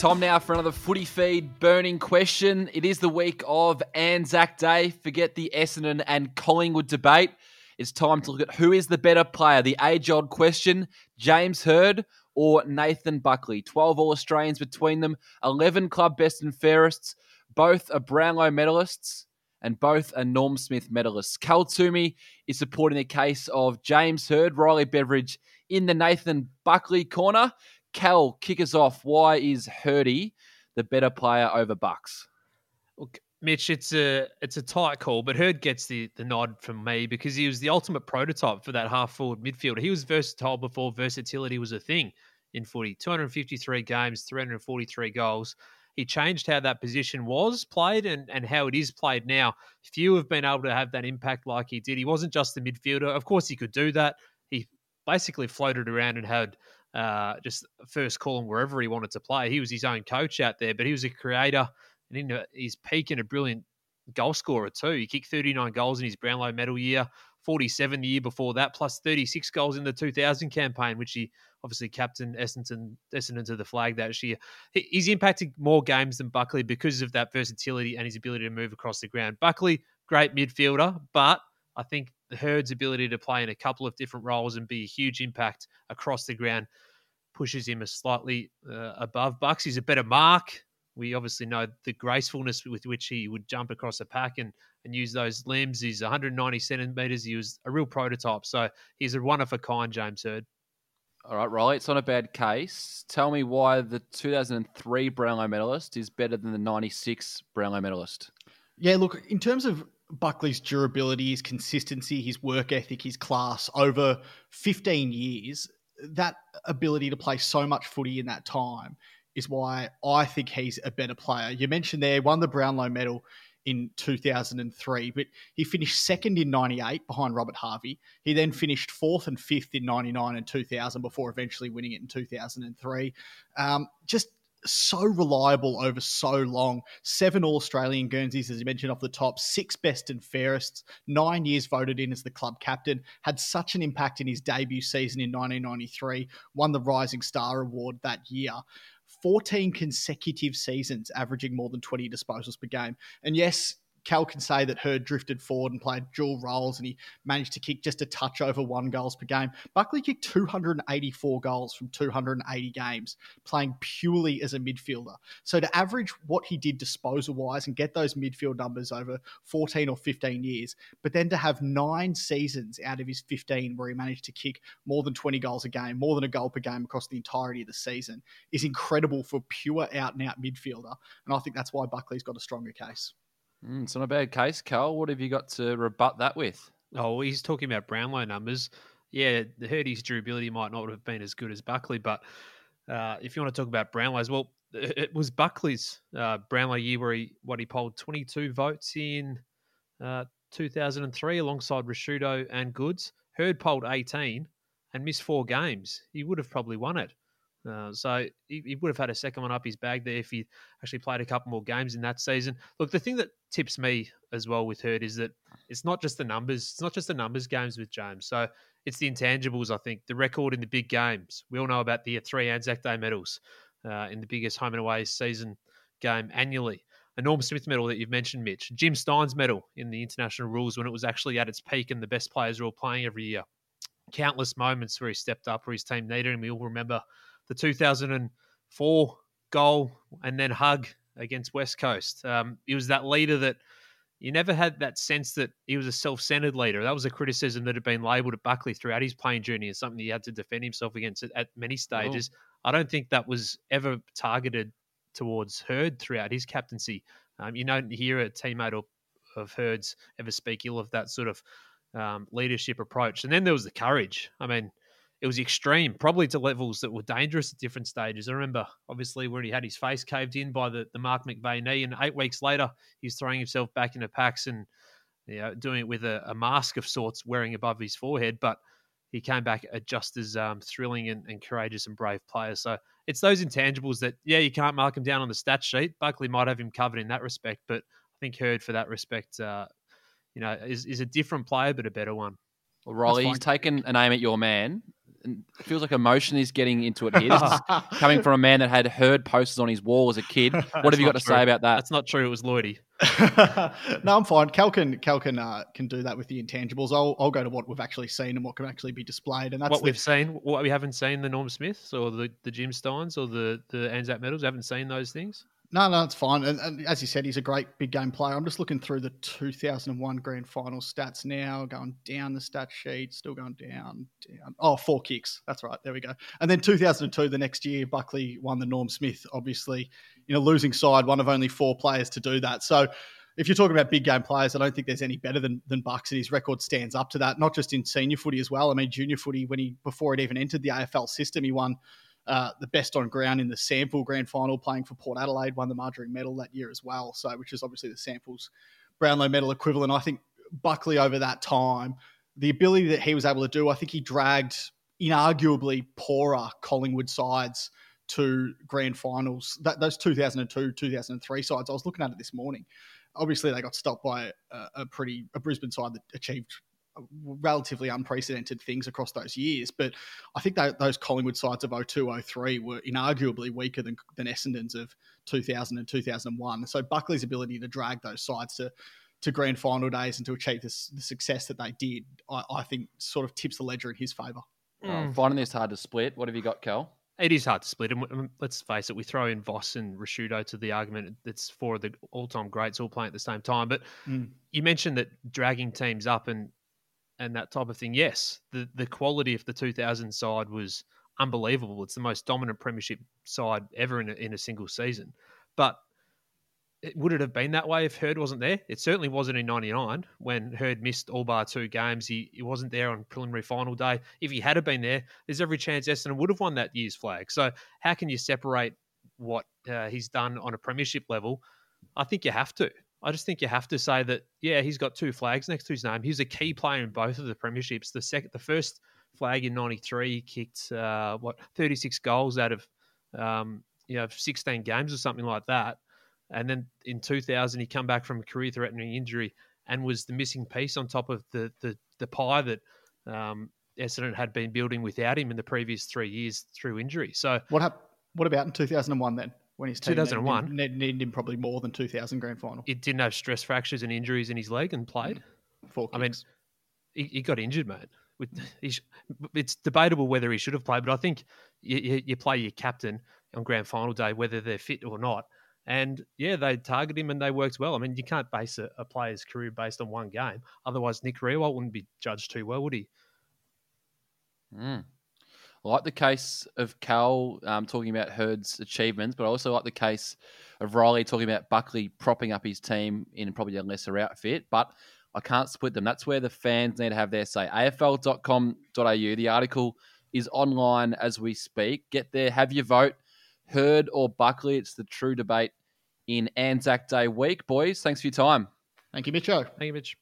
Time now for another footy feed burning question. It is the week of Anzac Day. Forget the Essendon and Collingwood debate. It's time to look at who is the better player. The age old question James Hird or Nathan Buckley. 12 All Australians between them, 11 club best and fairest. Both are Brownlow medalists and both are Norm Smith medalists. Cal Twomey is supporting the case of James Hird, Riley Beveridge in the Nathan Buckley corner. Cal, kick us off. Why is Hirdy the better player over Bucks? Look, Mitch, it's a it's a tight call, but Hird gets the, the nod from me because he was the ultimate prototype for that half forward midfielder. He was versatile before versatility was a thing in footy. 253 games, 343 goals. He changed how that position was played and, and how it is played now. Few have been able to have that impact like he did. He wasn't just the midfielder. Of course, he could do that. He basically floated around and had uh, just first call him wherever he wanted to play. He was his own coach out there, but he was a creator and in his peak and a brilliant goal scorer too. He kicked 39 goals in his Brownlow medal year, 47 the year before that, plus 36 goals in the 2000 campaign, which he obviously captained Essendon, Essendon to the flag that year. He's impacted more games than Buckley because of that versatility and his ability to move across the ground. Buckley, great midfielder, but I think the Hird's ability to play in a couple of different roles and be a huge impact across the ground pushes him a slightly uh, above Bucks. He's a better mark. We obviously know the gracefulness with which he would jump across a pack and, and use those limbs. He's 190 centimeters. He was a real prototype. So he's a one of a kind, James Hird. All right, Riley, it's not a bad case. Tell me why the 2003 Brownlow medalist is better than the 96 Brownlow medalist. Yeah, look, in terms of Buckley's durability, his consistency, his work ethic, his class over 15 years, that ability to play so much footy in that time is why I think he's a better player. You mentioned there, won the Brownlow medal in 2003, but he finished second in 98 behind Robert Harvey. He then finished fourth and fifth in 99 and 2000 before eventually winning it in 2003. Um, just so reliable over so long. Seven All Australian Guernseys, as you mentioned off the top, six best and fairest, nine years voted in as the club captain, had such an impact in his debut season in 1993, won the Rising Star Award that year. 14 consecutive seasons averaging more than 20 disposals per game. And yes, Cal can say that Hird drifted forward and played dual roles and he managed to kick just a touch over one goals per game. Buckley kicked 284 goals from 280 games, playing purely as a midfielder. So to average what he did disposal wise and get those midfield numbers over 14 or 15 years, but then to have nine seasons out of his 15 where he managed to kick more than 20 goals a game, more than a goal per game across the entirety of the season, is incredible for pure out and out midfielder. And I think that's why Buckley's got a stronger case. Mm, it's not a bad case, Carl. What have you got to rebut that with? Oh, he's talking about Brownlow numbers. Yeah, the Hirdy's durability might not have been as good as Buckley, but uh, if you want to talk about Brownlows, well, it was Buckley's uh, Brownlow year where he what he polled 22 votes in uh, 2003 alongside Ricciuto and Goodes. Hird polled 18 and missed four games. He would have probably won it. Uh, so he, he, would have had a second one up his bag there if he actually played a couple more games in that season. Look, the thing that tips me as well with Hird is that it's not just the numbers. It's not just the numbers games with James. So it's the intangibles. I think the record in the big games. We all know about the three Anzac Day medals uh, in the biggest home and away season game annually. A Norm Smith medal that you've mentioned, Mitch. Jim Stynes medal in the international rules when it was actually at its peak and the best players were all playing every year. Countless moments where he stepped up, where his team needed him. We all remember the 2004 goal and then hug against West Coast. Um, he was that leader that you never had that sense that he was a self-centered leader. That was a criticism that had been labelled at Buckley throughout his playing journey as something he had to defend himself against at, many stages. Oh. I don't think that was ever targeted towards Hird throughout his captaincy. Um, you don't hear a teammate of, of Hird's ever speak ill of that sort of um, leadership approach. And then there was the courage. I mean, it was extreme, probably to levels that were dangerous at different stages. I remember, obviously, when he had his face caved in by the, the Mark McVeigh knee, and eight weeks later, he's throwing himself back into packs and you know, doing it with a, a, mask of sorts wearing above his forehead. But he came back a just as um, thrilling and, and, courageous and brave player. So it's those intangibles that, yeah, you can't mark him down on the stat sheet. Buckley might have him covered in that respect, but I think Hird, for that respect, uh, you know, is, is a different player, but a better one. Well, he's taken an aim at your man it feels like emotion is getting into it here. This is coming from a man that had Hird posters on his wall as a kid. What That's have you got to true. say about that? That's not true. It was Lloydie. no, I'm fine. Cal can Cal can uh, can do that with the intangibles. I'll I'll go to what we've actually seen and what can actually be displayed, and that's what the- we've seen, what we haven't seen, the Norm Smiths or the, the Jim Stynes or the, the Anzac medals, haven't seen those things. No, no, it's fine. And, and as you said, he's a great big game player. I'm just looking through the 2001 grand final stats now, going down the stat sheet, still going down, down. Oh, four kicks. That's right. There we go. And then 2002, the next year, Buckley won the Norm Smith, obviously, in a losing side, one of only four players to do that. So if you're talking about big game players, I don't think there's any better than, than Bucks, and his record stands up to that, not just in senior footy as well. I mean, junior footy, when he, before it even entered the AFL system, he won uh, the best on ground in the SANFL Grand Final, playing for Port Adelaide, won the Magarey Medal that year as well. So, which is obviously the SANFL's Brownlow Medal equivalent. I think Buckley over that time, the ability that he was able to do, I think he dragged inarguably poorer Collingwood sides to grand finals. That those 2002, 2003 sides. I was looking at it this morning. Obviously, they got stopped by a, a pretty a Brisbane side that achieved relatively unprecedented things across those years. But I think that those Collingwood sides of 02, 03 were inarguably weaker than, than Essendon's of 2000 and 2001. So Buckley's ability to drag those sides to to grand final days and to achieve this, the success that they did, I, I think sort of tips the ledger in his favour. Oh, finding this hard to split. What have you got, Cal? It is hard to split. And let's face it, we throw in Voss and Ricciuto to the argument. It's four of the all-time greats all playing at the same time. But Mm. you mentioned that dragging teams up and and that type of thing. Yes, the the quality of the 2000 side was unbelievable. It's the most dominant premiership side ever in a, in a single season. But it, would it have been that way if Hird wasn't there? It certainly wasn't in '99 when Hird missed all bar two games. He, he wasn't there on preliminary final day. If he had have been there, there's every chance Essendon would have won that year's flag. So how can you separate what uh, he's done on a premiership level? I think you have to. I just think you have to say that yeah, he's got two flags next to his name. He was a key player in both of the premierships. The second, the first flag in '93, he kicked uh, what 36 goals out of um, you know 16 games or something like that. And then in 2000, he come back from a career-threatening injury and was the missing piece on top of the the, the pie that um, Essendon had been building without him in the previous three years through injury. So What hap- What about in 2001 then? When his team 2001? needed, needed him probably more than 2000 grand final. it didn't have stress fractures and injuries in his leg and played. Four I mean, he, he got injured, mate. With he sh- it's debatable whether he should have played, but I think you, you, you play your captain on grand final day, whether they're fit or not. And yeah, they targeted him and they worked well. I mean, you can't base a, a player's career based on one game. Otherwise, Nick Riewoldt wouldn't be judged too well, would he? Mm. I like the case of Cal um, talking about Hird's achievements, but I also like the case of Riley talking about Buckley propping up his team in probably a lesser outfit. But I can't split them. That's where the fans need to have their say. AFL.com.au. The article is online as we speak. Get there, have your vote. Hurd or Buckley? It's the true debate in Anzac Day week. Boys, thanks for your time. Thank you, Mitcho. Thank you, Mitch.